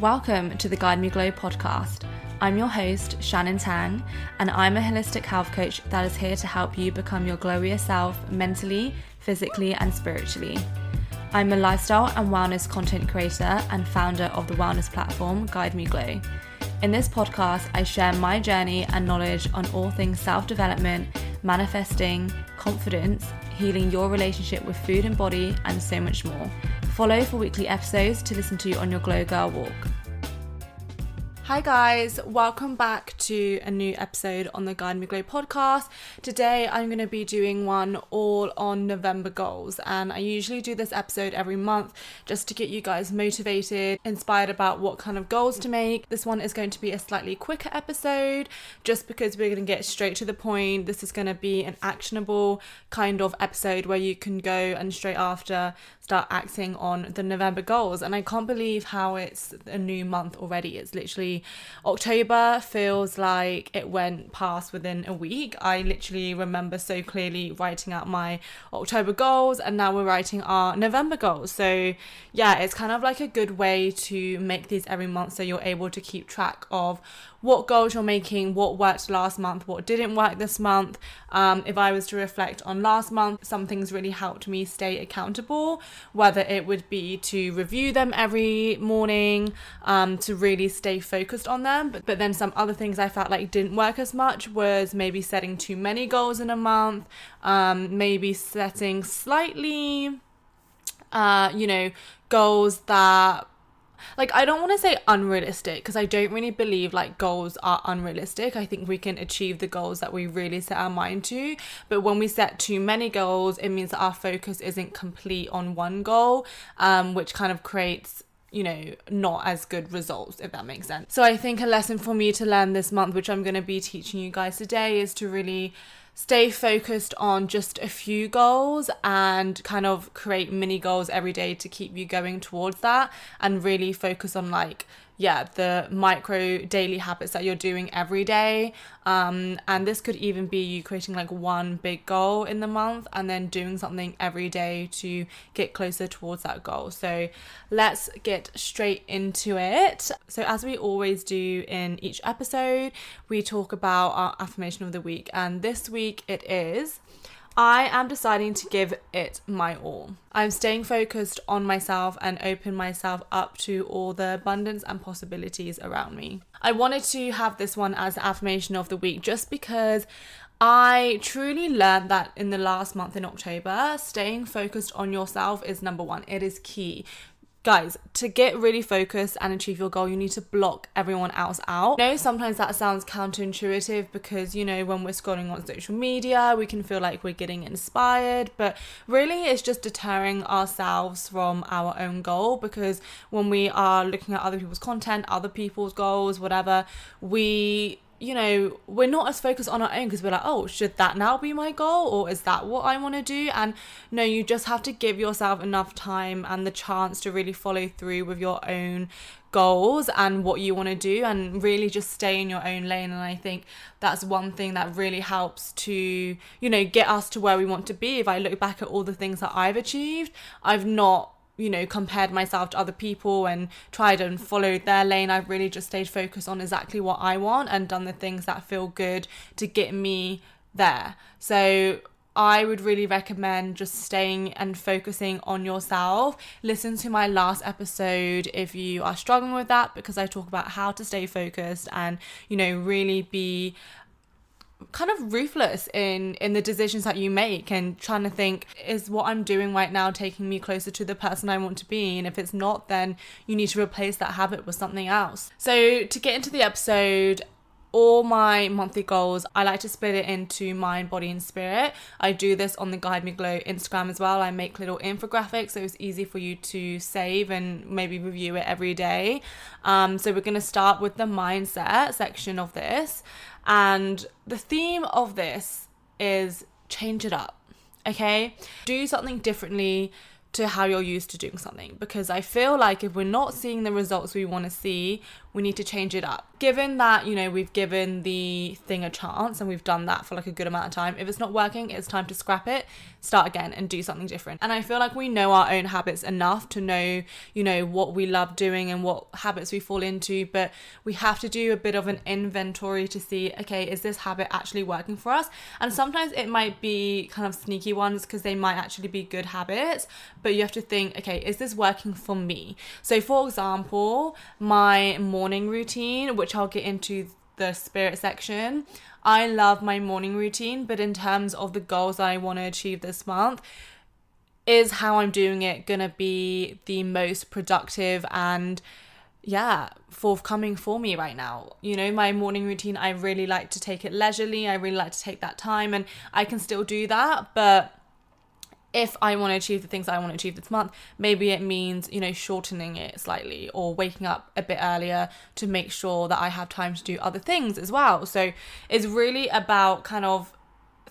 Welcome to the Guide Me Glow podcast. I'm your host, Shannon Tang, and I'm a holistic health coach that is here to help you become your glowier self mentally, physically, and spiritually. I'm a lifestyle and wellness content creator and founder of the wellness platform Guide Me Glow. In this podcast, I share my journey and knowledge on all things self development, manifesting, confidence, healing your relationship with food and body, and so much more. Follow for weekly episodes to listen to on your Glow Girl walk. Hi, guys, welcome back to a new episode on the Guide Me Glow podcast. Today, I'm going to be doing one all on November goals, and I usually do this episode every month just to get you guys motivated, inspired about what kind of goals to make. This one is going to be a slightly quicker episode just because we're going to get straight to the point. This is going to be an actionable kind of episode where you can go and straight after start acting on the November goals. And I can't believe how it's a new month already. It's literally October feels like it went past within a week. I literally remember so clearly writing out my October goals, and now we're writing our November goals. So, yeah, it's kind of like a good way to make these every month so you're able to keep track of what goals you're making, what worked last month, what didn't work this month. Um, if I was to reflect on last month, some things really helped me stay accountable, whether it would be to review them every morning, um, to really stay focused on them. But, but then some other things I felt like didn't work as much was maybe setting too many goals in a month, um, maybe setting slightly, uh, you know, goals that like I don't want to say unrealistic because I don't really believe like goals are unrealistic. I think we can achieve the goals that we really set our mind to. But when we set too many goals, it means that our focus isn't complete on one goal, um, which kind of creates you know, not as good results, if that makes sense. So I think a lesson for me to learn this month, which I'm going to be teaching you guys today, is to really stay focused on just a few goals and kind of create mini goals every day to keep you going towards that and really focus on like yeah, the micro daily habits that you're doing every day. Um, and this could even be you creating like one big goal in the month and then doing something every day to get closer towards that goal. So let's get straight into it. So, as we always do in each episode, we talk about our affirmation of the week. And this week it is I am deciding to give it my all. I'm staying focused on myself and open myself up to all the abundance and possibilities around me. I wanted to have this one as affirmation of the week just because I truly learned that in the last month in October, staying focused on yourself is number one. It is key guys, to get really focused and achieve your goal, you need to block everyone else out. I know sometimes that sounds counterintuitive because, you know, when we're scrolling on social media, we can feel like we're getting inspired, but really it's just deterring ourselves from our own goal because when we are looking at other people's content, other people's goals, whatever, we you know, we're not as focused on our own because we're like, oh, should that now be my goal or is that what I want to do? And no, you just have to give yourself enough time and the chance to really follow through with your own goals and what you want to do and really just stay in your own lane. And I think that's one thing that really helps to, you know, get us to where we want to be. If I look back at all the things that I've achieved, I've not you know, compared myself to other people and tried and followed their lane. I've really just stayed focused on exactly what I want and done the things that feel good to get me there. So I would really recommend just staying and focusing on yourself. Listen to my last episode if you are struggling with that because I talk about how to stay focused and, you know, really be kind of ruthless in in the decisions that you make and trying to think is what I'm doing right now taking me closer to the person I want to be and if it's not then you need to replace that habit with something else. So to get into the episode all my monthly goals, I like to split it into mind, body, and spirit. I do this on the Guide Me Glow Instagram as well. I make little infographics so it's easy for you to save and maybe review it every day. Um, so we're going to start with the mindset section of this. And the theme of this is change it up, okay? Do something differently to how you're used to doing something because I feel like if we're not seeing the results we want to see, we need to change it up. Given that, you know, we've given the thing a chance and we've done that for like a good amount of time, if it's not working, it's time to scrap it, start again and do something different. And I feel like we know our own habits enough to know, you know, what we love doing and what habits we fall into, but we have to do a bit of an inventory to see, okay, is this habit actually working for us? And sometimes it might be kind of sneaky ones because they might actually be good habits, but you have to think, okay, is this working for me? So, for example, my morning routine, which I'll get into the spirit section. I love my morning routine, but in terms of the goals I want to achieve this month, is how I'm doing it going to be the most productive and yeah, forthcoming for me right now. You know, my morning routine, I really like to take it leisurely. I really like to take that time and I can still do that, but if I want to achieve the things I want to achieve this month, maybe it means, you know, shortening it slightly or waking up a bit earlier to make sure that I have time to do other things as well. So it's really about kind of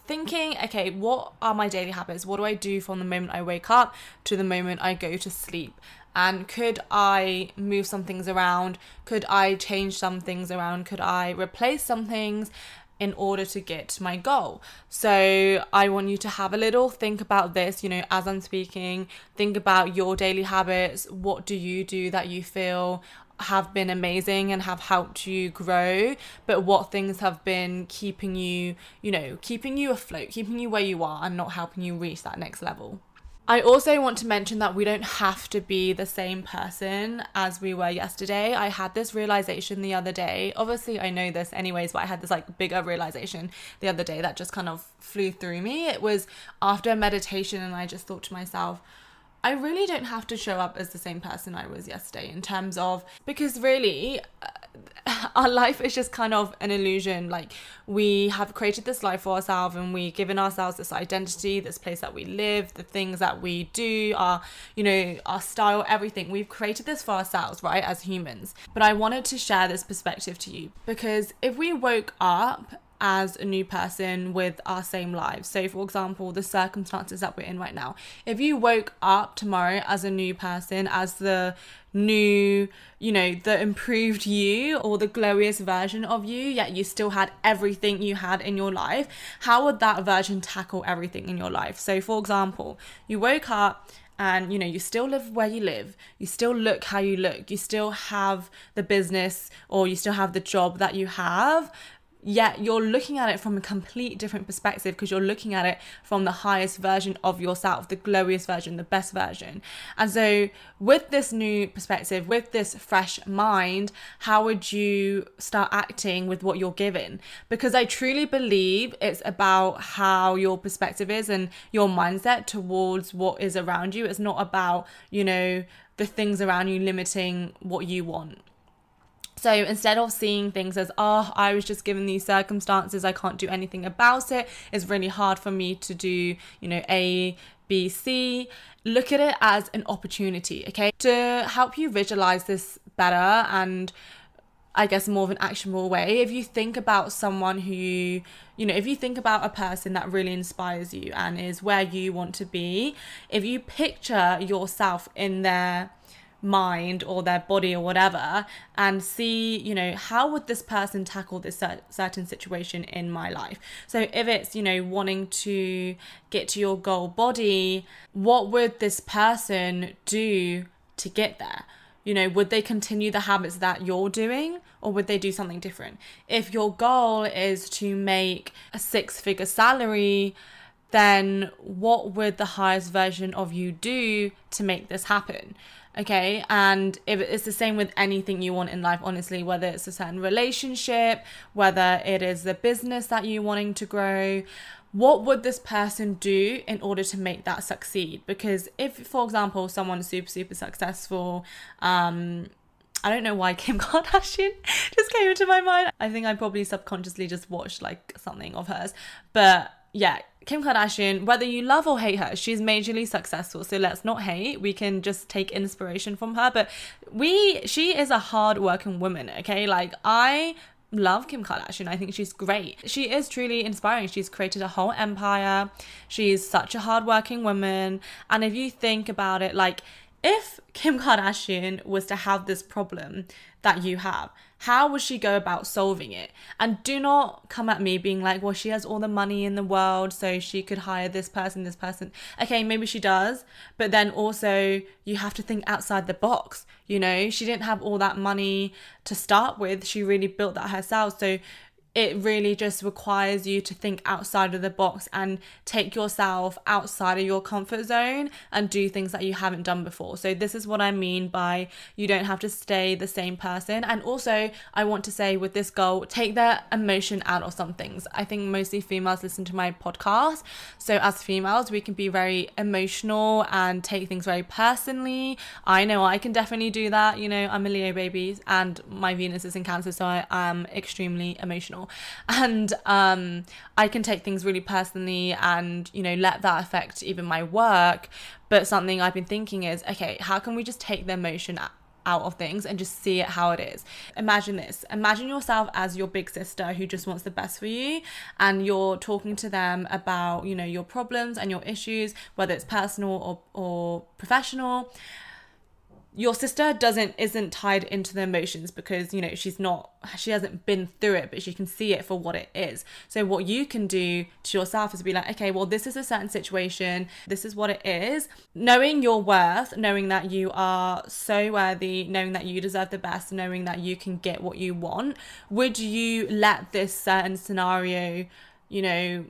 thinking, okay, what are my daily habits? What do I do from the moment I wake up to the moment I go to sleep? And could I move some things around? Could I change some things around? Could I replace some things? In order to get to my goal. So I want you to have a little think about this, you know, as I'm speaking, think about your daily habits. What do you do that you feel have been amazing and have helped you grow, but what things have been keeping you, you know, keeping you afloat, keeping you where you are and not helping you reach that next level. I also want to mention that we don't have to be the same person as we were yesterday. I had this realization the other day. Obviously, I know this anyways, but I had this like bigger realization the other day that just kind of flew through me. It was after meditation, and I just thought to myself, I really don't have to show up as the same person I was yesterday in terms of because really uh, our life is just kind of an illusion. Like we have created this life for ourselves and we've given ourselves this identity this place that we live the things that we do our you know our style everything. We've created this for ourselves right as humans. But I wanted to share this perspective to you because if we woke up as a new person with our same lives. So, for example, the circumstances that we're in right now. If you woke up tomorrow as a new person, as the new, you know, the improved you or the glowiest version of you, yet you still had everything you had in your life, how would that version tackle everything in your life? So, for example, you woke up and you know you still live where you live you still look how you look you still have the business or you still have the job that you have yet you're looking at it from a complete different perspective because you're looking at it from the highest version of yourself, the glowiest version, the best version. And so, with this new perspective, with this fresh mind, how would you start acting with what you're given? Because I truly believe it's about how your perspective is and your mindset towards what is around you. It's not about, you know, the things around you limiting what you want. So instead of seeing things as, oh, I was just given these circumstances, I can't do anything about it, it's really hard for me to do, you know, A, B, C, look at it as an opportunity, okay? To help you visualize this better and I guess more of an actionable way. If you think about someone who you, you know, if you think about a person that really inspires you and is where you want to be, if you picture yourself in their mind or their body or whatever and see you know how would this person tackle this certain situation in my life? So if it's you know wanting to get to your goal body what would this person do to get there? You know would they continue the habits that you're doing or would they do something different? If your goal is to make a six figure salary then what would the highest version of you do to make this happen okay and if it's the same with anything you want in life honestly whether it's a certain relationship whether it is the business that you're wanting to grow what would this person do in order to make that succeed because if for example someone's super super successful um I don't know why Kim Kardashian just came into my mind. I think I probably subconsciously just watched like something of hers. But yeah, Kim Kardashian, whether you love or hate her, she's majorly successful. So let's not hate. We can just take inspiration from her. But we, she is a hard working woman, okay? Like, I love Kim Kardashian. I think she's great. She is truly inspiring. She's created a whole empire. She's such a hardworking woman. And if you think about it, like, if Kim Kardashian was to have this problem that you have, how would she go about solving it? And do not come at me being like, well, she has all the money in the world, so she could hire this person, this person. Okay, maybe she does, but then also you have to think outside the box. You know, she didn't have all that money to start with, she really built that herself. So it really just requires you to think outside of the box and take yourself outside of your comfort zone and do things that you haven't done before. So, this is what I mean by you don't have to stay the same person. And also, I want to say with this goal, take the emotion out of some things. I think mostly females listen to my podcast. So, as females, we can be very emotional and take things very personally. I know I can definitely do that. You know, I'm a Leo baby and my Venus is in Cancer, so I am extremely emotional and um, I can take things really personally and you know let that affect even my work. But something I've been thinking is, okay, how can we just take the emotion out of things and just see it how it is. Imagine this. Imagine yourself as your big sister who just wants the best for you and you're talking to them about, you know, your problems and your issues, whether it's personal or or professional your sister doesn't isn't tied into the emotions because you know she's not she hasn't been through it but she can see it for what it is. So what you can do to yourself is be like okay well this is a certain situation. This is what it is. Knowing your worth knowing that you are so worthy knowing that you deserve the best knowing that you can get what you want would you let this certain scenario you know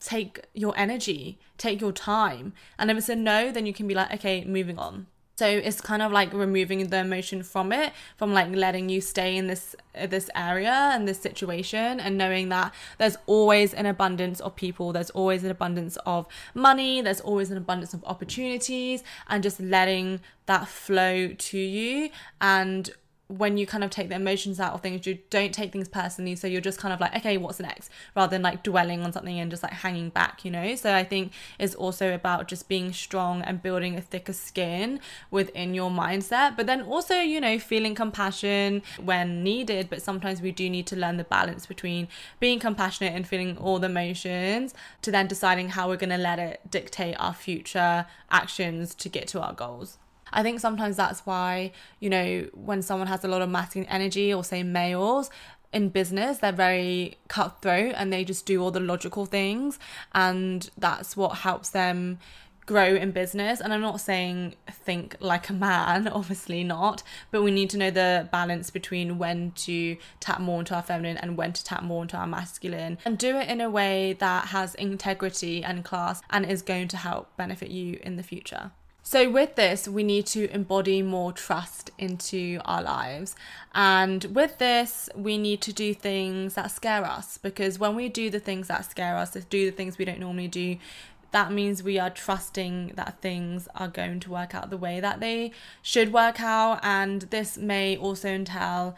take your energy take your time? And if it's a no then you can be like okay moving on so it's kind of like removing the emotion from it, from like letting you stay in this uh, this area and this situation and knowing that there's always an abundance of people, there's always an abundance of money, there's always an abundance of opportunities and just letting that flow to you. And when you kind of take the emotions out of things, you don't take things personally. So you're just kind of like, okay, what's next? Rather than like dwelling on something and just like hanging back, you know? So I think it's also about just being strong and building a thicker skin within your mindset. But then also, you know, feeling compassion when needed. But sometimes we do need to learn the balance between being compassionate and feeling all the emotions to then deciding how we're going to let it dictate our future actions to get to our goals. I think sometimes that's why, you know, when someone has a lot of masculine energy or say males, in business they're very cutthroat and they just do all the logical things and that's what helps them grow in business. And i'm not saying think like a man obviously not but we need to know the balance between when to tap more into our feminine and when to tap more into our masculine and do it in a way that has integrity and class and is going to help benefit you in the future so, with this, we need to embody more trust into our lives. And with this, we need to do things that scare us because when we do the things that scare us, do the things we don't normally do, that means we are trusting that things are going to work out the way that they should work out. And this may also entail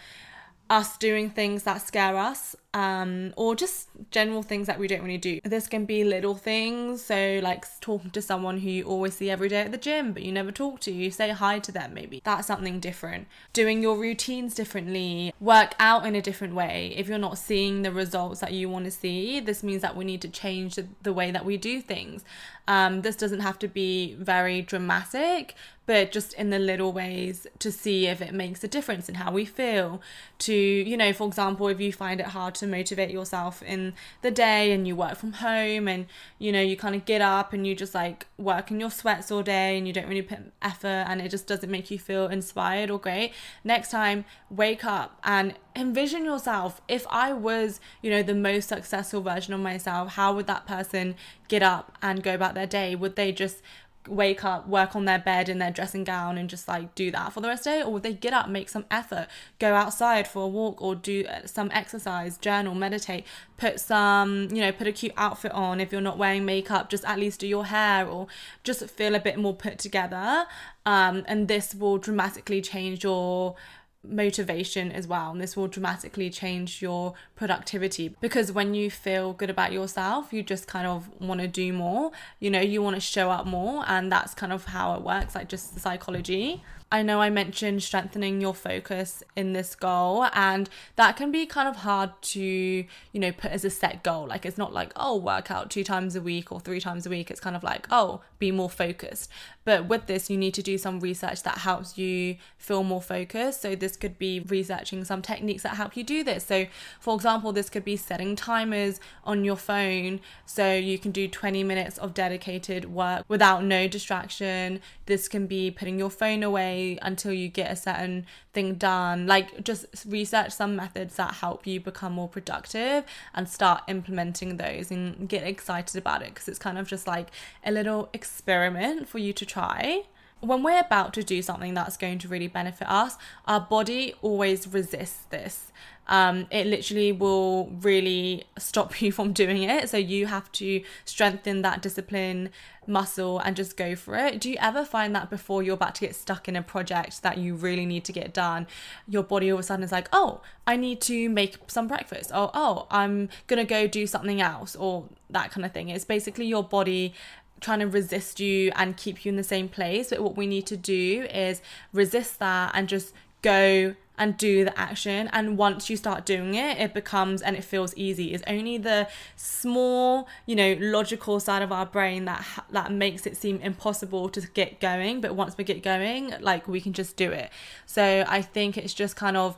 us doing things that scare us um, or just general things that we don't really do. This can be little things, so like talking to someone who you always see every day at the gym, but you never talk to. You say hi to them, maybe that's something different. Doing your routines differently, work out in a different way. If you're not seeing the results that you want to see, this means that we need to change the way that we do things. Um, this doesn't have to be very dramatic, but just in the little ways to see if it makes a difference in how we feel. To, you know, for example, if you find it hard to motivate yourself in the day and you work from home and you know you kind of get up and you just like work in your sweats all day and you don't really put effort and it just doesn't make you feel inspired or great. Next time wake up and envision yourself. If i was you know the most successful version of myself how would that person get up and go about their day? Would they just wake up, work on their bed in their dressing gown and just like do that for the rest of the day? Or would they get up, make some effort, go outside for a walk or do uh, some exercise, journal, meditate, put some, you know, put a cute outfit on if you're not wearing makeup, just at least do your hair or just feel a bit more put together. Um, and this will dramatically change your motivation as well and this will dramatically change your productivity. Because when you feel good about yourself you just kind of want to do more you know you want to show up more and that's kind of how it works like just the psychology I know I mentioned strengthening your focus in this goal, and that can be kind of hard to, you know, put as a set goal. Like, it's not like, oh, work out two times a week or three times a week. It's kind of like, oh, be more focused. But with this, you need to do some research that helps you feel more focused. So, this could be researching some techniques that help you do this. So, for example, this could be setting timers on your phone so you can do 20 minutes of dedicated work without no distraction. This can be putting your phone away until you get a certain thing done. Like, just research some methods that help you become more productive and start implementing those and get excited about it because it's kind of just like a little experiment for you to try when we're about to do something that's going to really benefit us, our body always resists this. Um, it literally will really stop you from doing it. So you have to strengthen that discipline muscle and just go for it. Do you ever find that before you're about to get stuck in a project that you really need to get done, your body all of a sudden is like, oh, I need to make some breakfast, or oh, I'm gonna go do something else, or that kind of thing. It's basically your body trying to resist you and keep you in the same place. But what we need to do is resist that and just go and do the action. And once you start doing it, it becomes and it feels easy. It's only the small, you know, logical side of our brain that that makes it seem impossible to get going. But once we get going, like we can just do it. So I think it's just kind of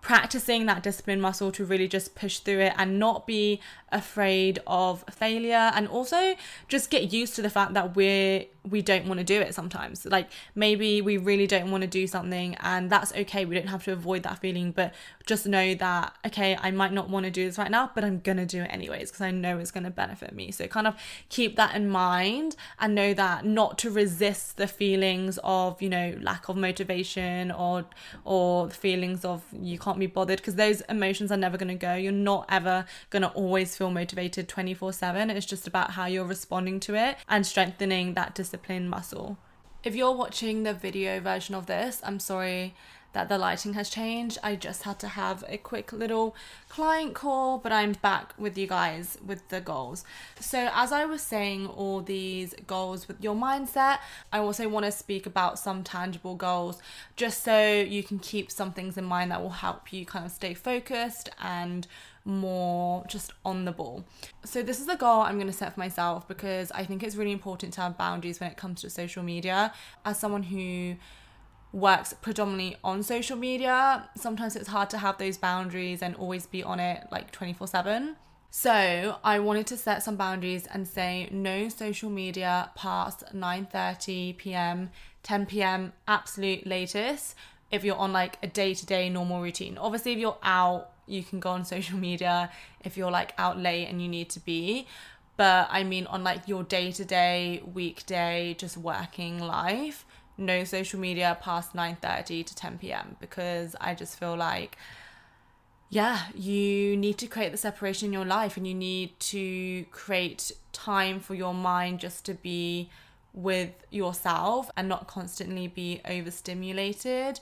practicing that discipline muscle to really just push through it and not be afraid of failure and also just get used to the fact that we're we don't want to do it sometimes. Like maybe we really don't want to do something and that's okay we don't have to avoid that feeling but just know that okay I might not want to do this right now but I'm gonna do it anyways because I know it's gonna benefit me. So kind of keep that in mind and know that not to resist the feelings of you know lack of motivation or or the feelings of you can't be bothered because those emotions are never gonna go. You're not ever gonna always feel motivated 24 7. It's just about how you're responding to it and strengthening that discipline muscle. If you're watching the video version of this, I'm sorry that the lighting has changed. I just had to have a quick little client call, but I'm back with you guys with the goals. So, as I was saying, all these goals with your mindset, I also want to speak about some tangible goals just so you can keep some things in mind that will help you kind of stay focused and more just on the ball. So, this is a goal I'm going to set for myself because I think it's really important to have boundaries when it comes to social media. As someone who works predominantly on social media, sometimes it's hard to have those boundaries and always be on it like 24 7. So I wanted to set some boundaries and say no social media past 9:30 p.m., 10 p.m. absolute latest if you're on like a day-to-day normal routine. Obviously if you're out you can go on social media if you're like out late and you need to be. But I mean, on like your day to day, weekday, just working life, no social media past 9.30 to 10 p.m. because I just feel like, yeah, you need to create the separation in your life and you need to create time for your mind just to be with yourself and not constantly be overstimulated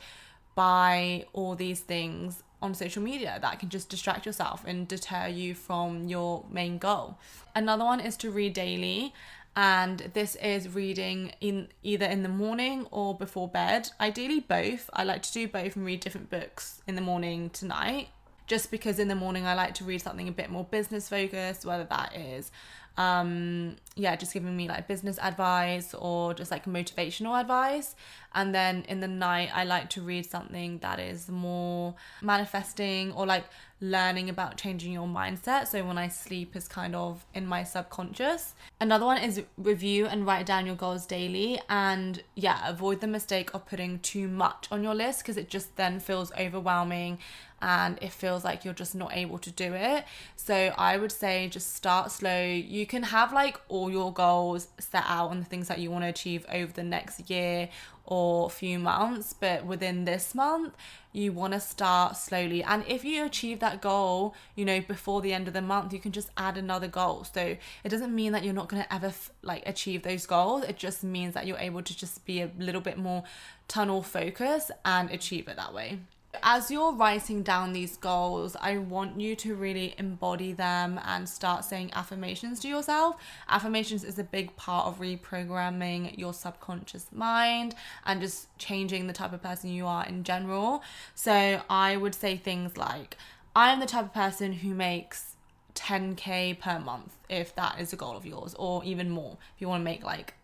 by all these things on social media that can just distract yourself and deter you from your main goal. Another one is to read daily and this is reading in either in the morning or before bed. Ideally both. I like to do both and read different books in the morning tonight. Just because in the morning I like to read something a bit more business focused, whether that is um yeah just giving me like business advice or just like motivational advice. And then in the night i like to read something that is more manifesting or like learning about changing your mindset. So when i sleep is kind of in my subconscious. Another one is review and write down your goals daily and yeah avoid the mistake of putting too much on your list because it just then feels overwhelming and it feels like you're just not able to do it. So I would say just start slow. You can have like all your goals set out and the things that you want to achieve over the next year or few months, but within this month, you want to start slowly. And if you achieve that goal, you know, before the end of the month, you can just add another goal. So it doesn't mean that you're not going to ever like achieve those goals. It just means that you're able to just be a little bit more tunnel focus and achieve it that way As you're writing down these goals, I want you to really embody them and start saying affirmations to yourself. Affirmations is a big part of reprogramming your subconscious mind and just changing the type of person you are in general. So I would say things like, I am the type of person who makes 10k per month if that is a goal of yours or even more if you want to make like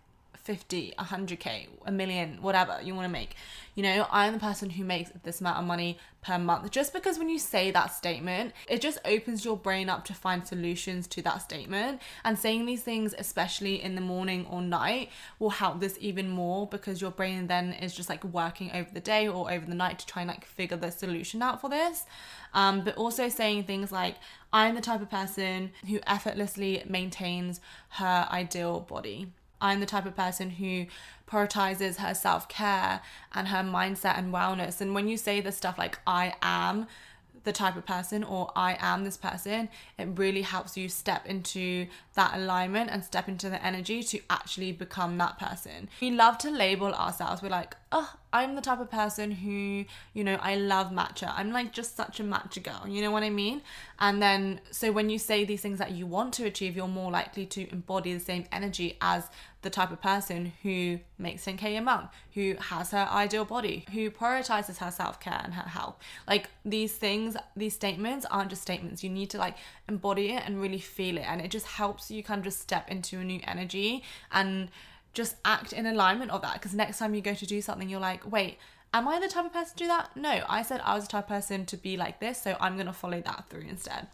50, 100k, a million, whatever you want to make. You know, I'm the person who makes this amount of money per month. Just because when you say that statement, it just opens your brain up to find solutions to that statement. And saying these things, especially in the morning or night, will help this even more because your brain then is just like working over the day or over the night to try and like figure the solution out for this. Um, but also saying things like, I'm the type of person who effortlessly maintains her ideal body. I'm the type of person who prioritizes her self care and her mindset and wellness. And when you say this stuff like, I am, the type of person or I am this person, it really helps you step into that alignment and step into the energy to actually become that person. We love to label ourselves. We're like, oh, I'm the type of person who, you know, I love matcha. I'm like just such a matcha girl. You know what I mean? And then, so when you say these things that you want to achieve, you're more likely to embody the same energy as the type of person who makes 10k a month, who has her ideal body, who prioritizes her self care and her health. Like these things, these statements aren't just statements. You need to like embody it and really feel it. And it just helps you kind of just step into a new energy and just act in alignment of that because next time you go to do something you're like wait am i the type of person to do that no i said i was the type of person to be like this so i'm going to follow that through instead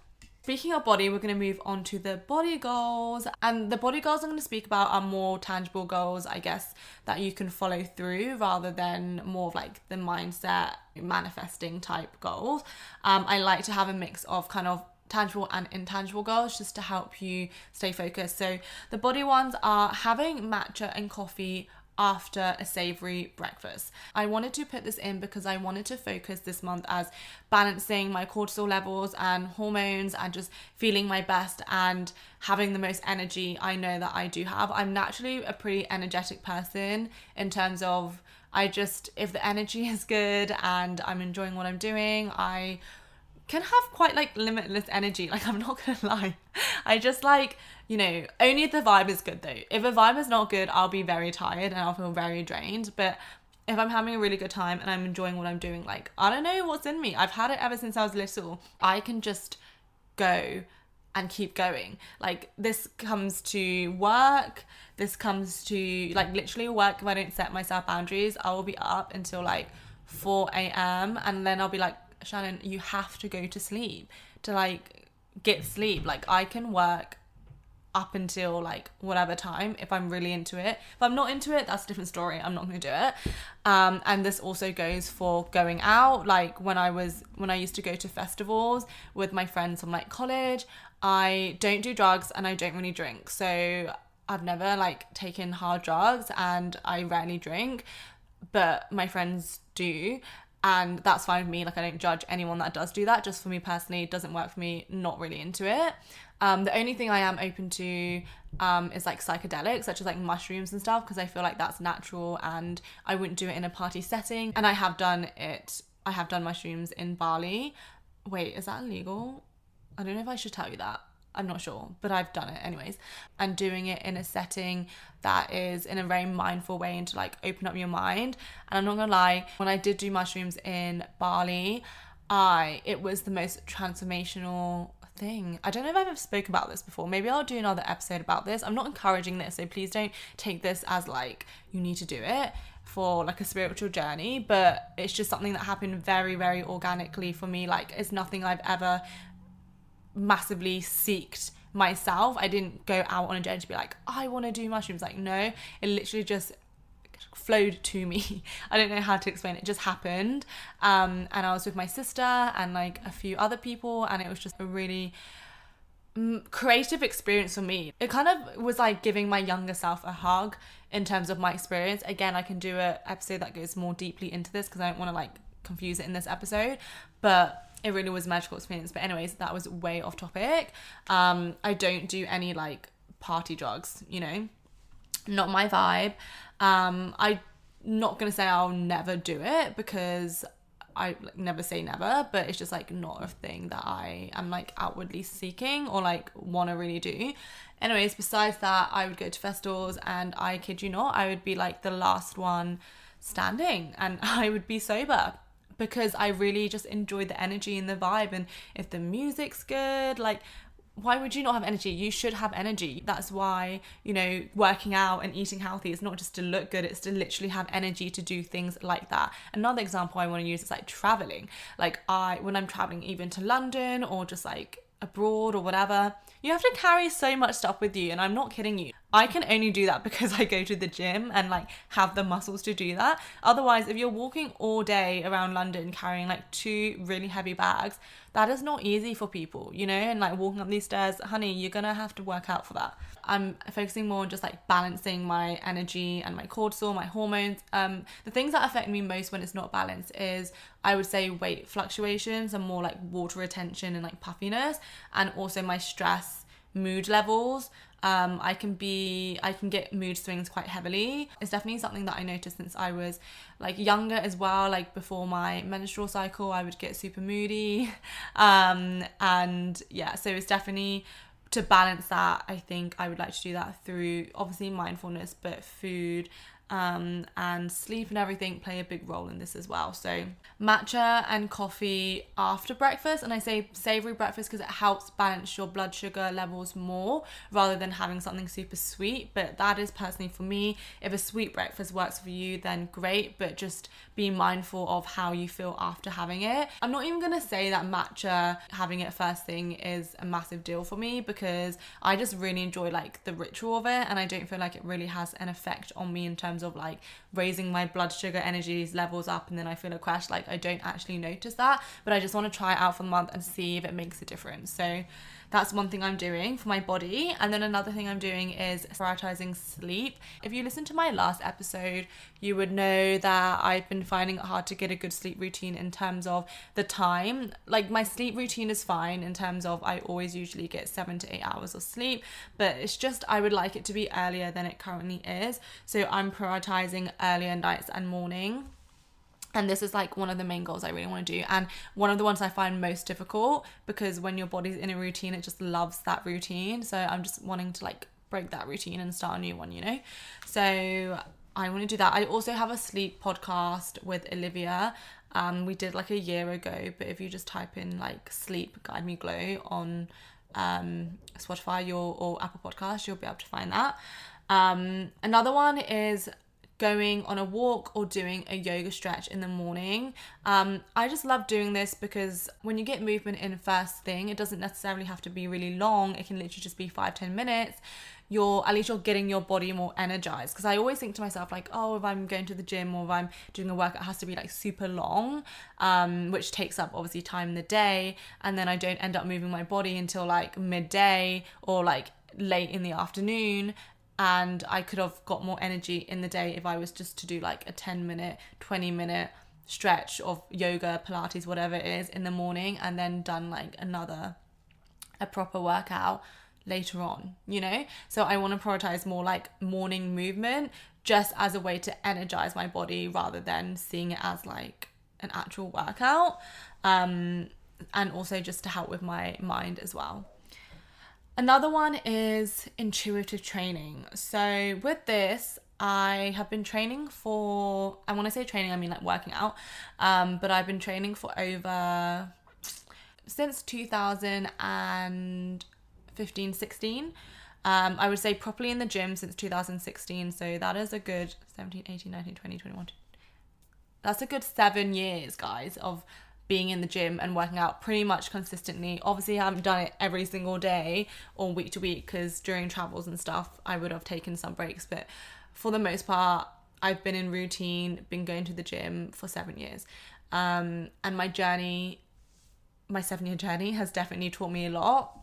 Speaking of body, we're going to move on to the body goals. And the body goals I'm going to speak about are more tangible goals, I guess, that you can follow through rather than more of like the mindset manifesting type goals. Um, I like to have a mix of kind of tangible and intangible goals just to help you stay focused. So the body ones are having matcha and coffee after a savory breakfast. I wanted to put this in because I wanted to focus this month as balancing my cortisol levels and hormones and just feeling my best and having the most energy I know that I do have. I'm naturally a pretty energetic person in terms of I just if the energy is good and I'm enjoying what I'm doing, I can have quite like limitless energy. Like I'm not gonna lie. I just like, you know, only if the vibe is good though. If the vibe is not good, I'll be very tired and I'll feel very drained. But if I'm having a really good time and I'm enjoying what I'm doing, like I don't know what's in me. I've had it ever since I was little. I can just go and keep going. Like this comes to work, this comes to like literally work if I don't set myself boundaries, I will be up until like 4 a.m. and then I'll be like Shannon, you have to go to sleep to like get sleep. Like I can work up until like whatever time if I'm really into it. If I'm not into it, that's a different story. I'm not going to do it. Um, and this also goes for going out. Like when I was when I used to go to festivals with my friends from like college, I don't do drugs and I don't really drink. So I've never like taken hard drugs and I rarely drink, but my friends do and that's fine with me like i don't judge anyone that does do that just for me personally it doesn't work for me not really into it. Um, the only thing i am open to um, is like psychedelics such as like mushrooms and stuff because i feel like that's natural and i wouldn't do it in a party setting. And i have done it i have done mushrooms in bali. Wait is that illegal i don't know if i should tell you that I'm not sure, but I've done it anyways. And doing it in a setting that is in a very mindful way and to like open up your mind. And I'm not gonna lie, when I did do mushrooms in Bali, I it was the most transformational thing. I don't know if I've ever spoken about this before. Maybe I'll do another episode about this. I'm not encouraging this, so please don't take this as like you need to do it for like a spiritual journey, but it's just something that happened very, very organically for me. Like it's nothing I've ever massively seeked myself. I didn't go out on a journey to be like, I want to do mushrooms. Like, no, it literally just flowed to me. I don't know how to explain it. it just happened. Um, and I was with my sister and like a few other people, and it was just a really mm, creative experience for me. It kind of was like giving my younger self a hug in terms of my experience. Again, I can do a episode that goes more deeply into this because I don't want to like confuse it in this episode, but it really was a magical experience. But anyways, that was way off topic. Um, I don't do any like party drugs, you know, not my vibe. Um, I'm not gonna say I'll never do it because I like, never say never, but it's just like not a thing that I am like outwardly seeking or like want to really do. Anyways, besides that, I would go to festivals and I kid you not, I would be like the last one standing and I would be sober because I really just enjoy the energy and the vibe. And if the music's good, like why would you not have energy? You should have energy. That's why, you know, working out and eating healthy is not just to look good, it's to literally have energy to do things like that. Another example I want to use is like traveling. Like I when I'm traveling even to London or just like abroad or whatever, you have to carry so much stuff with you and I'm not kidding you. I can only do that because I go to the gym and like have the muscles to do that. Otherwise, if you're walking all day around London carrying like two really heavy bags, that is not easy for people, you know, and like walking up these stairs, honey, you're gonna have to work out for that. I'm focusing more on just like balancing my energy and my cortisol, my hormones. Um, the things that affect me most when it's not balanced is I would say weight fluctuations and more like water retention and like puffiness, and also my stress mood levels um, I can be I can get mood swings quite heavily. It's definitely something that I noticed since I was like younger as well. Like before my menstrual cycle, I would get super moody, um, and yeah, so it's definitely to balance that. I think I would like to do that through obviously mindfulness, but food um, and sleep and everything play a big role in this as well. So, matcha and coffee after breakfast, and I say savory breakfast because it helps balance your blood sugar levels more rather than having something super sweet. But that is personally for me. If a sweet breakfast works for you, then great, but just be mindful of how you feel after having it. I'm not even gonna say that matcha having it first thing is a massive deal for me because I just really enjoy like the ritual of it, and I don't feel like it really has an effect on me in terms of like raising my blood sugar energies levels up and then I feel a crash. Like I don't actually notice that, but I just want to try it out for the month and see if it makes a difference. So that's one thing I'm doing for my body. And then another thing I'm doing is prioritizing sleep. If you listen to my last episode, you would know that I've been finding it hard to get a good sleep routine in terms of the time. Like my sleep routine is fine in terms of I always usually get seven to eight hours of sleep, but it's just I would like it to be earlier than it currently is. So I'm prioritizing earlier nights and morning and this is like one of the main goals I really want to do. And one of the ones I find most difficult because when your body's in a routine it just loves that routine. So I'm just wanting to like break that routine and start a new one you know? So I want to do that. I also have a sleep podcast with Olivia. Um we did like a year ago but if you just type in like sleep guide me glow on um Spotify your or Apple podcast you'll be able to find that. Um another one is going on a walk or doing a yoga stretch in the morning. Um, I just love doing this because when you get movement in first thing, it doesn't necessarily have to be really long. It can literally just be five, 10 minutes. You're at least you're getting your body more energized. Because I always think to myself, like, oh, if I'm going to the gym or if I'm doing a workout, it has to be like super long, um, which takes up obviously time in the day. And then I don't end up moving my body until like midday or like late in the afternoon and I could have got more energy in the day if I was just to do like a 10 minute, 20 minute stretch of yoga, Pilates, whatever it is in the morning and then done like another a proper workout later on, you know? So I want to prioritize more like morning movement just as a way to energize my body rather than seeing it as like an actual workout. Um and also just to help with my mind as well. Another one is intuitive training. So, with this, I have been training for, I want to say training, I mean like working out, um, but I've been training for over, since 2015 16. Um, I would say properly in the gym since 2016. So that is a good 17, 18, 19, 20, 21. That's a good seven years, guys, of being in the gym and working out pretty much consistently. Obviously, I haven't done it every single day or week to week because during travels and stuff, I would have taken some breaks. But for the most part, I've been in routine, been going to the gym for seven years. Um, and my journey, my seven year journey, has definitely taught me a lot.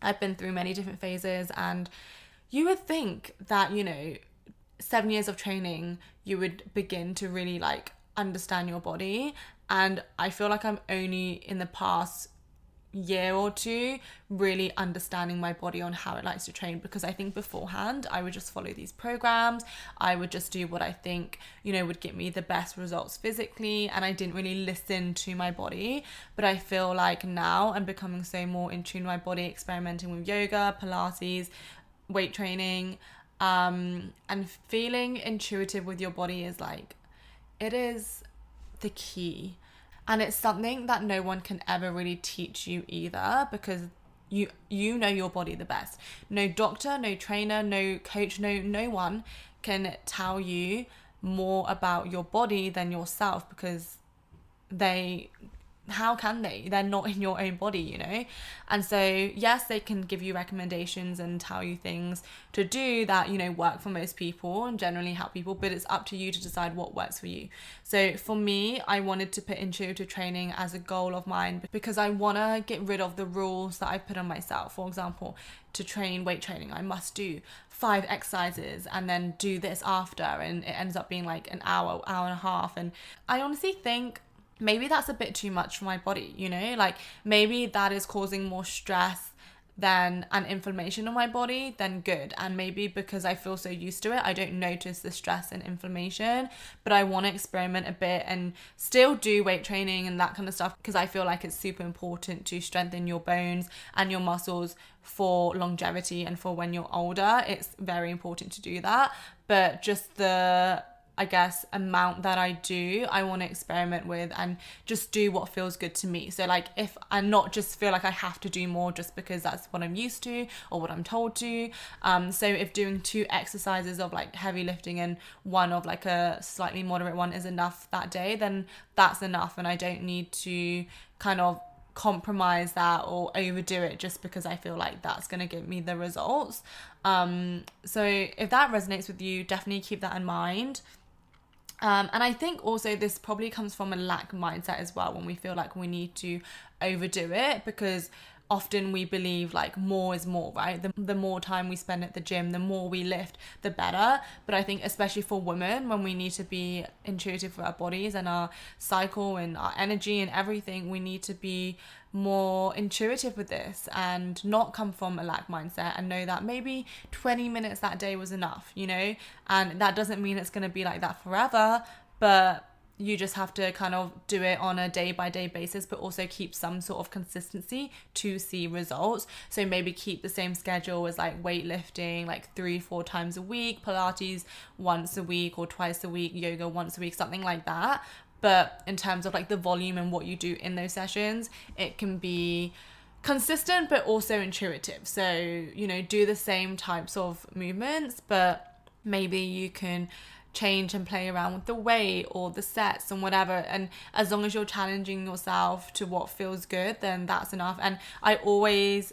I've been through many different phases, and you would think that, you know, seven years of training, you would begin to really like understand your body and I feel like I'm only in the past year or two really understanding my body on how it likes to train because I think beforehand I would just follow these programs. I would just do what I think, you know, would get me the best results physically and I didn't really listen to my body. But I feel like now I'm becoming so more in tune with my body, experimenting with yoga, Pilates, weight training, um, and feeling intuitive with your body is like it is the key. And it's something that no one can ever really teach you either because you you know your body the best. No doctor no trainer no coach no no one can tell you more about your body than yourself because they how can they? They're not in your own body, you know? And so, yes, they can give you recommendations and tell you things to do that, you know, work for most people and generally help people, but it's up to you to decide what works for you. So, for me, I wanted to put intuitive training as a goal of mine because I want to get rid of the rules that I put on myself. For example, to train weight training, I must do five exercises and then do this after, and it ends up being like an hour, hour and a half. And I honestly think maybe that's a bit too much for my body, you know? Like maybe that is causing more stress than an inflammation in my body, then good. And maybe because I feel so used to it, I don't notice the stress and inflammation. But I want to experiment a bit and still do weight training and that kind of stuff because I feel like it's super important to strengthen your bones and your muscles for longevity and for when you're older. It's very important to do that. But just the I guess, amount that I do, I want to experiment with and just do what feels good to me. So, like, if I not just feel like I have to do more just because that's what I'm used to or what I'm told to. Um, so, if doing two exercises of like heavy lifting and one of like a slightly moderate one is enough that day, then that's enough. And I don't need to kind of compromise that or overdo it just because I feel like that's going to give me the results. Um, so if that resonates with you, definitely keep that in mind. Um, and I think also this probably comes from a lack mindset as well when we feel like we need to overdo it because often we believe like more is more, right? The, the more time we spend at the gym, the more we lift, the better. But I think, especially for women, when we need to be intuitive with our bodies and our cycle and our energy and everything, we need to be more intuitive with this and not come from a lack mindset and know that maybe 20 minutes that day was enough, you know? And that doesn't mean it's going to be like that forever, but you just have to kind of do it on a day by day basis, but also keep some sort of consistency to see results. So maybe keep the same schedule as like weightlifting, like three, four times a week, Pilates once a week or twice a week, yoga once a week, something like that. But in terms of like the volume and what you do in those sessions, it can be consistent but also intuitive. So, you know, do the same types of movements, but maybe you can change and play around with the weight or the sets and whatever. And as long as you're challenging yourself to what feels good, then that's enough. And I always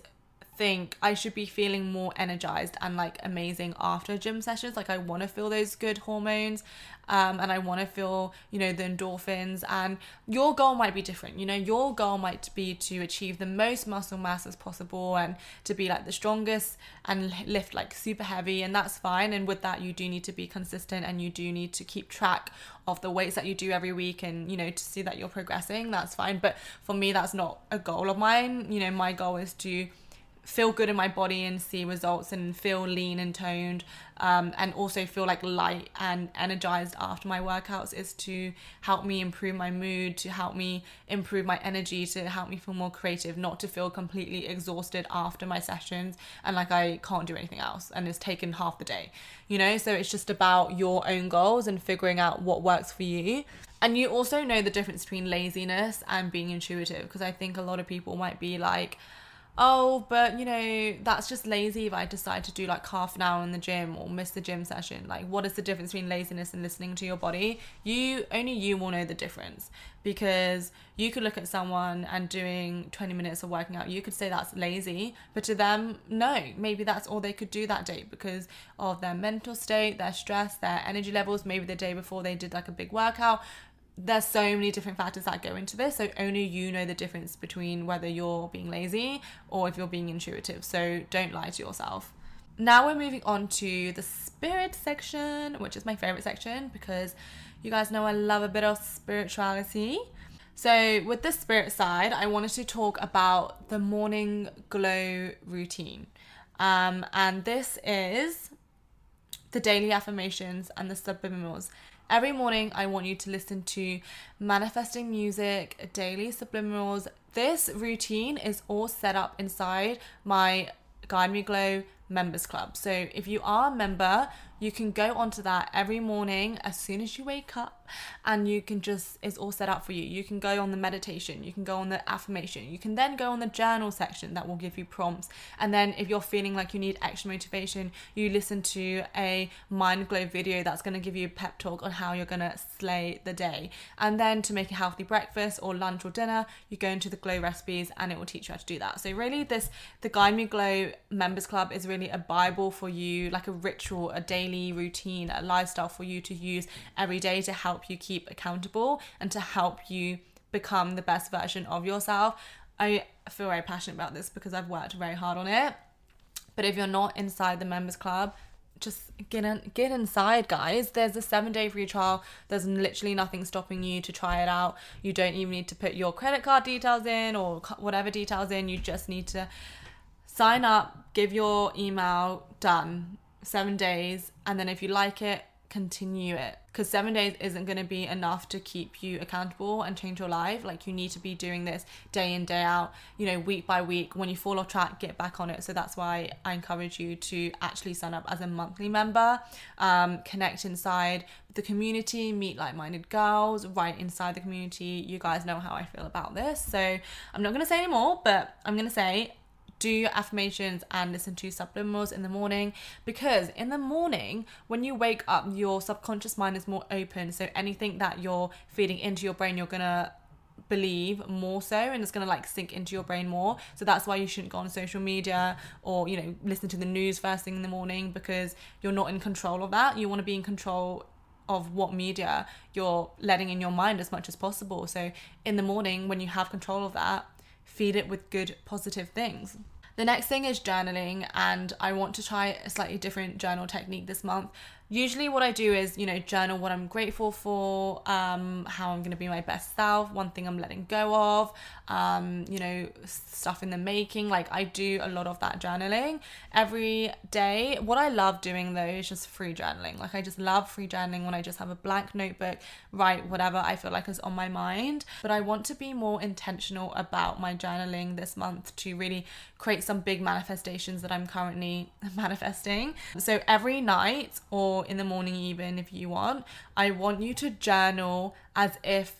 think I should be feeling more energized and like amazing after gym sessions. Like I want to feel those good hormones um, and I want to feel, you know, the endorphins. And your goal might be different. You know, your goal might be to achieve the most muscle mass as possible and to be like the strongest and lift like super heavy. And that's fine. And with that, you do need to be consistent and you do need to keep track of the weights that you do every week and, you know, to see that you're progressing. That's fine. But for me, that's not a goal of mine. You know, my goal is to feel good in my body and see results and feel lean and toned um, and also feel like light and energized after my workouts is to help me improve my mood to help me improve my energy to help me feel more creative not to feel completely exhausted after my sessions and like i can't do anything else and it's taken half the day you know? So it's just about your own goals and figuring out what works for you. And you also know the difference between laziness and being intuitive because i think a lot of people might be like oh, but you know, that's just lazy if I decide to do like half an hour in the gym or miss the gym session. Like, what is the difference between laziness and listening to your body? You only you will know the difference because you could look at someone and doing 20 minutes of working out, you could say that's lazy, but to them, no, maybe that's all they could do that day because of their mental state, their stress, their energy levels. Maybe the day before they did like a big workout there's so many different factors that go into this so only you know the difference between whether you're being lazy or if you're being intuitive so don't lie to yourself now we're moving on to the spirit section which is my favorite section because you guys know i love a bit of spirituality So, with the spirit side, I wanted to talk about the morning glow routine. Um, and this is the daily affirmations and the subliminals. Every morning, I want you to listen to manifesting music, daily subliminals. This routine is all set up inside my Guide Me Glow members club. So if you are a member, you can go onto that every morning as soon as you wake up and you can just it's all set up for you. You can go on the meditation you can go on the affirmation you can then go on the journal section that will give you prompts. And then if you're feeling like you need extra motivation you listen to a mind glow video that's going to give you a pep talk on how you're going to slay the day. And then to make a healthy breakfast or lunch or dinner you go into the glow recipes and it will teach you how to do that. So really this the guide me glow members club is really a bible for you like a ritual a daily daily routine, a lifestyle for you to use every day to help you keep accountable and to help you become the best version of yourself. I feel very passionate about this because I've worked very hard on it. But if you're not inside the members club, just get in, get inside, guys. There's a seven day free trial. There's literally nothing stopping you to try it out. You don't even need to put your credit card details in or whatever details in. You just need to sign up, give your email, done seven days, and then if you like it, continue it. Because seven days isn't going to be enough to keep you accountable and change your life. Like, you need to be doing this day in, day out, you know, week by week. When you fall off track, get back on it. So, that's why I encourage you to actually sign up as a monthly member, um, connect inside the community, meet like minded girls right inside the community. You guys know how I feel about this. So, I'm not going to say anymore, but I'm going to say do your affirmations and listen to subliminals in the morning because in the morning when you wake up your subconscious mind is more open. So anything that you're feeding into your brain you're gonna believe more so and it's going to like sink into your brain more. So that's why you shouldn't go on social media or you know listen to the news first thing in the morning because you're not in control of that. You want to be in control of what media you're letting in your mind as much as possible. So in the morning when you have control of that feed it with good positive things the next thing is journaling, and I want to try a slightly different journal technique this month usually what I do is, you know, journal what I'm grateful for, um, how I'm going to be my best self, one thing I'm letting go of, um, you know, stuff in the making. Like I do a lot of that journaling every day. What I love doing though is just free journaling. Like I just love free journaling when I just have a blank notebook, write whatever I feel like is on my mind. But I want to be more intentional about my journaling this month to really create some big manifestations that I'm currently manifesting. So every night or in the morning, even if you want, I want you to journal as if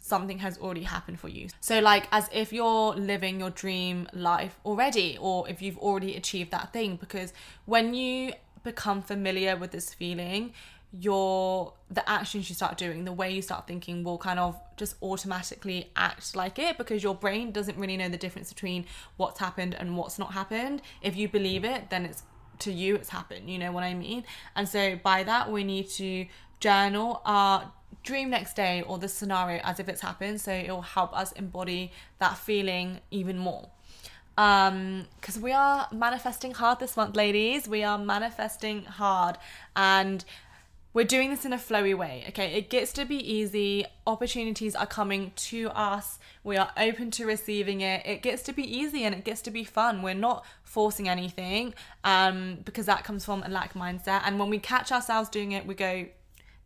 something has already happened for you. So, like, as if you're living your dream life already, or if you've already achieved that thing. Because when you become familiar with this feeling, your the actions you start doing the way you start thinking will kind of just automatically act like it because your brain doesn't really know the difference between what's happened and what's not happened if you believe it then it's to you it's happened you know what i mean? And so by that we need to journal our dream next day or the scenario as if it's happened so it will help us embody that feeling even more. Um because we are manifesting hard this month ladies. We are manifesting hard. And we're doing this in a flowy way okay? It gets to be easy. Opportunities are coming to us. We are open to receiving it. It gets to be easy and it gets to be fun. We're not forcing anything um because that comes from a lack mindset. And when we catch ourselves doing it we go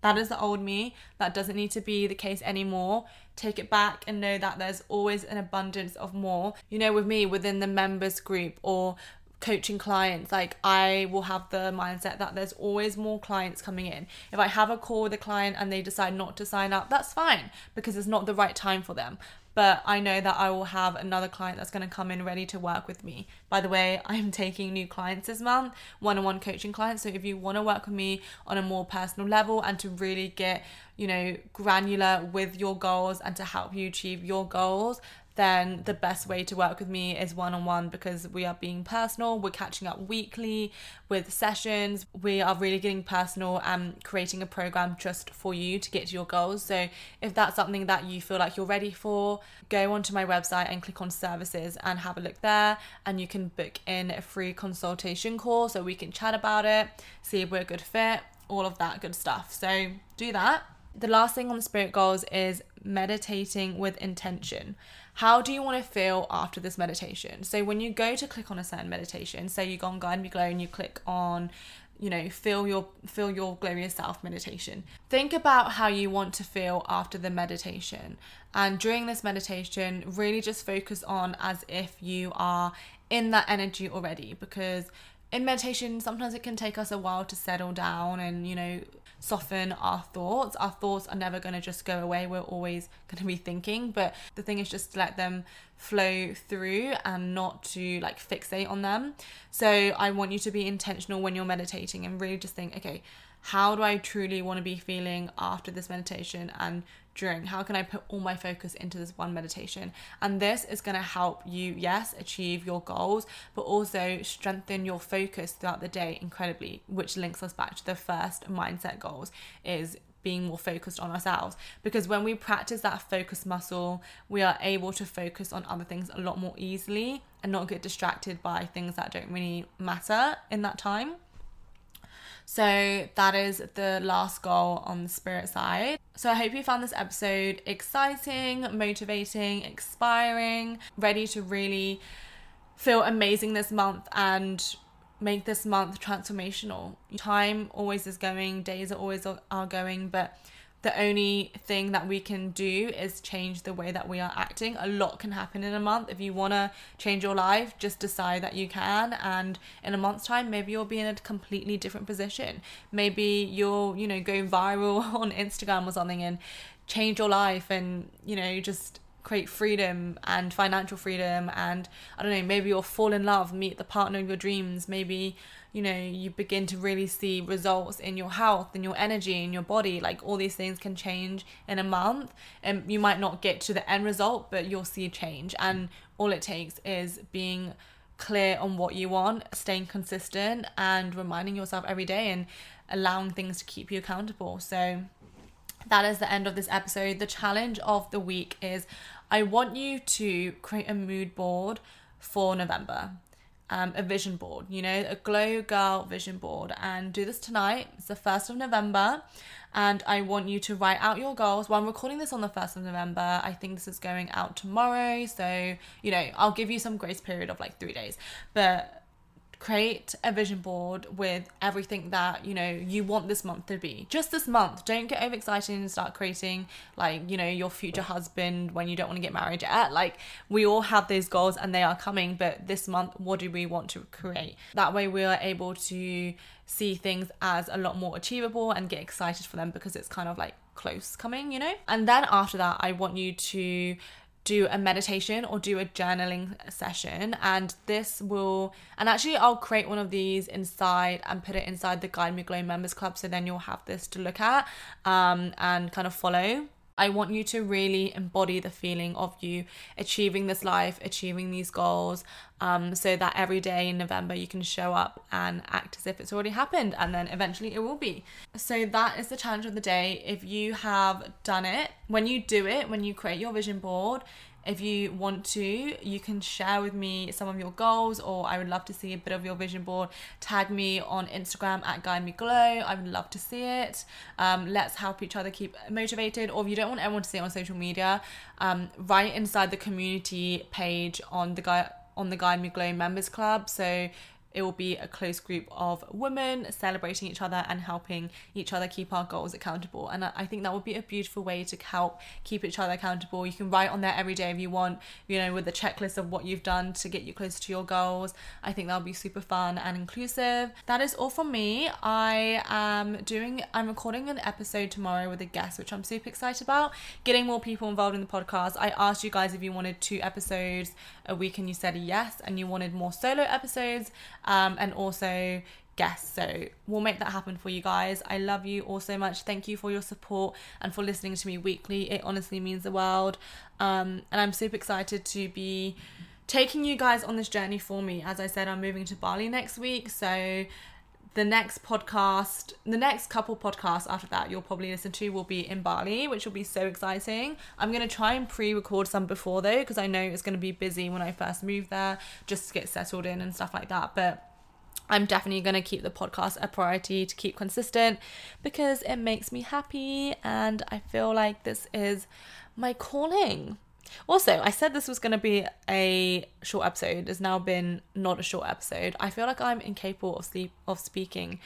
that is the old me. That doesn't need to be the case anymore. Take it back and know that there's always an abundance of more. You know with me within the members group or coaching clients like i will have the mindset that there's always more clients coming in if i have a call with a client and they decide not to sign up that's fine because it's not the right time for them but I know that I will have another client that's going to come in ready to work with me. By the way, I'm taking new clients this month, one on one coaching clients. So if you want to work with me on a more personal level and to really get, you know, granular with your goals and to help you achieve your goals, then the best way to work with me is one on one because we are being personal. We're catching up weekly with sessions. We are really getting personal and creating a program just for you to get to your goals. So, if that's something that you feel like you're ready for, go onto my website and click on services and have a look there. And you can book in a free consultation call so we can chat about it, see if we're a good fit, all of that good stuff. So, do that. The last thing on the spirit goals is meditating with intention. How do you want to feel after this meditation? So when you go to click on a certain meditation, say you go on Guide Me Glow and you click on you know feel your feel your glorious self meditation think about how you want to feel after the meditation and during this meditation really just focus on as if you are in that energy already because in meditation sometimes it can take us a while to settle down and you know soften our thoughts. Our thoughts are never going to just go away. We're always going to be thinking but the thing is just to let them flow through and not to like fixate on them. So i want you to be intentional when you're meditating and really just think okay how do i truly want to be feeling after this meditation and during? How can I put all my focus into this one meditation? And this is going to help you, yes, achieve your goals, but also strengthen your focus throughout the day incredibly, which links us back to the first mindset goals is being more focused on ourselves because when we practice that focus muscle we are able to focus on other things a lot more easily and not get distracted by things that don't really matter in that time so that is the last goal on the spirit side. So I hope you found this episode exciting, motivating, inspiring, ready to really feel amazing this month and make this month transformational. Time always is going, days are always are going, but the only thing that we can do is change the way that we are acting. A lot can happen in a month. If you want to change your life, just decide that you can. And in a month's time, maybe you'll be in a completely different position. Maybe you'll, you know, go viral on Instagram or something and change your life and, you know, just create freedom and financial freedom. And I don't know, maybe you'll fall in love, meet the partner of your dreams. Maybe you know you begin to really see results in your health in your energy in your body like all these things can change in a month and you might not get to the end result but you'll see a change and all it takes is being clear on what you want staying consistent and reminding yourself every day and allowing things to keep you accountable so that is the end of this episode the challenge of the week is i want you to create a mood board for november um, a vision board, you know, a Glow Girl vision board, and do this tonight. It's the 1st of November, and I want you to write out your goals. Well, I'm recording this on the 1st of November. I think this is going out tomorrow, so, you know, I'll give you some grace period of like three days, but create a vision board with everything that you know you want this month to be. Just this month. Don't get overexcited and start creating like you know your future husband when you don't want to get married yet. Like we all have those goals and they are coming but this month what do we want to create? That way we are able to see things as a lot more achievable and get excited for them because it's kind of like close coming you know? And then after that i want you to do a meditation or do a journaling session and this will and actually I'll create one of these inside and put it inside the Guide Me Glow members club so then you'll have this to look at um, and kind of follow I want you to really embody the feeling of you achieving this life, achieving these goals, um, so that every day in November you can show up and act as if it's already happened, and then eventually it will be. So, that is the challenge of the day. If you have done it, when you do it, when you create your vision board, if you want to, you can share with me some of your goals, or I would love to see a bit of your vision board. Tag me on Instagram at Guide Me Glow. I would love to see it. Um, let's help each other keep motivated. Or if you don't want everyone to see it on social media, um, write inside the community page on the guy on the Guide Me Glow members club. So it will be a close group of women celebrating each other and helping each other keep our goals accountable. And I think that would be a beautiful way to help keep each other accountable. You can write on there every day if you want, you know, with a checklist of what you've done to get you closer to your goals. I think that'll be super fun and inclusive. That is all from me. I am doing, I'm recording an episode tomorrow with a guest, which I'm super excited about. Getting more people involved in the podcast. I asked you guys if you wanted two episodes a week and you said yes, and you wanted more solo episodes um, and also guests. So we'll make that happen for you guys. I love you all so much. Thank you for your support and for listening to me weekly. It honestly means the world. Um, and I'm super excited to be taking you guys on this journey for me. As I said, I'm moving to Bali next week. So the next podcast, the next couple podcasts after that you'll probably listen to will be in Bali, which will be so exciting. I'm going to try and pre record some before though, because I know it's going to be busy when I first move there just to get settled in and stuff like that. But I'm definitely going to keep the podcast a priority to keep consistent because it makes me happy and I feel like this is my calling. Also, I said this was going to be a short episode. It's now been not a short episode. I feel like I'm incapable of sleep of speaking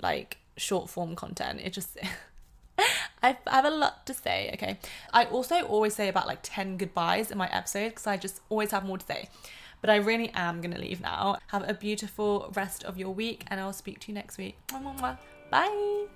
like short form content. It just I have a lot to say, okay? I also always say about like 10 goodbyes in my episode because I just always have more to say. But I really am going to leave now. Have a beautiful rest of your week and I'll speak to you next week. Bye.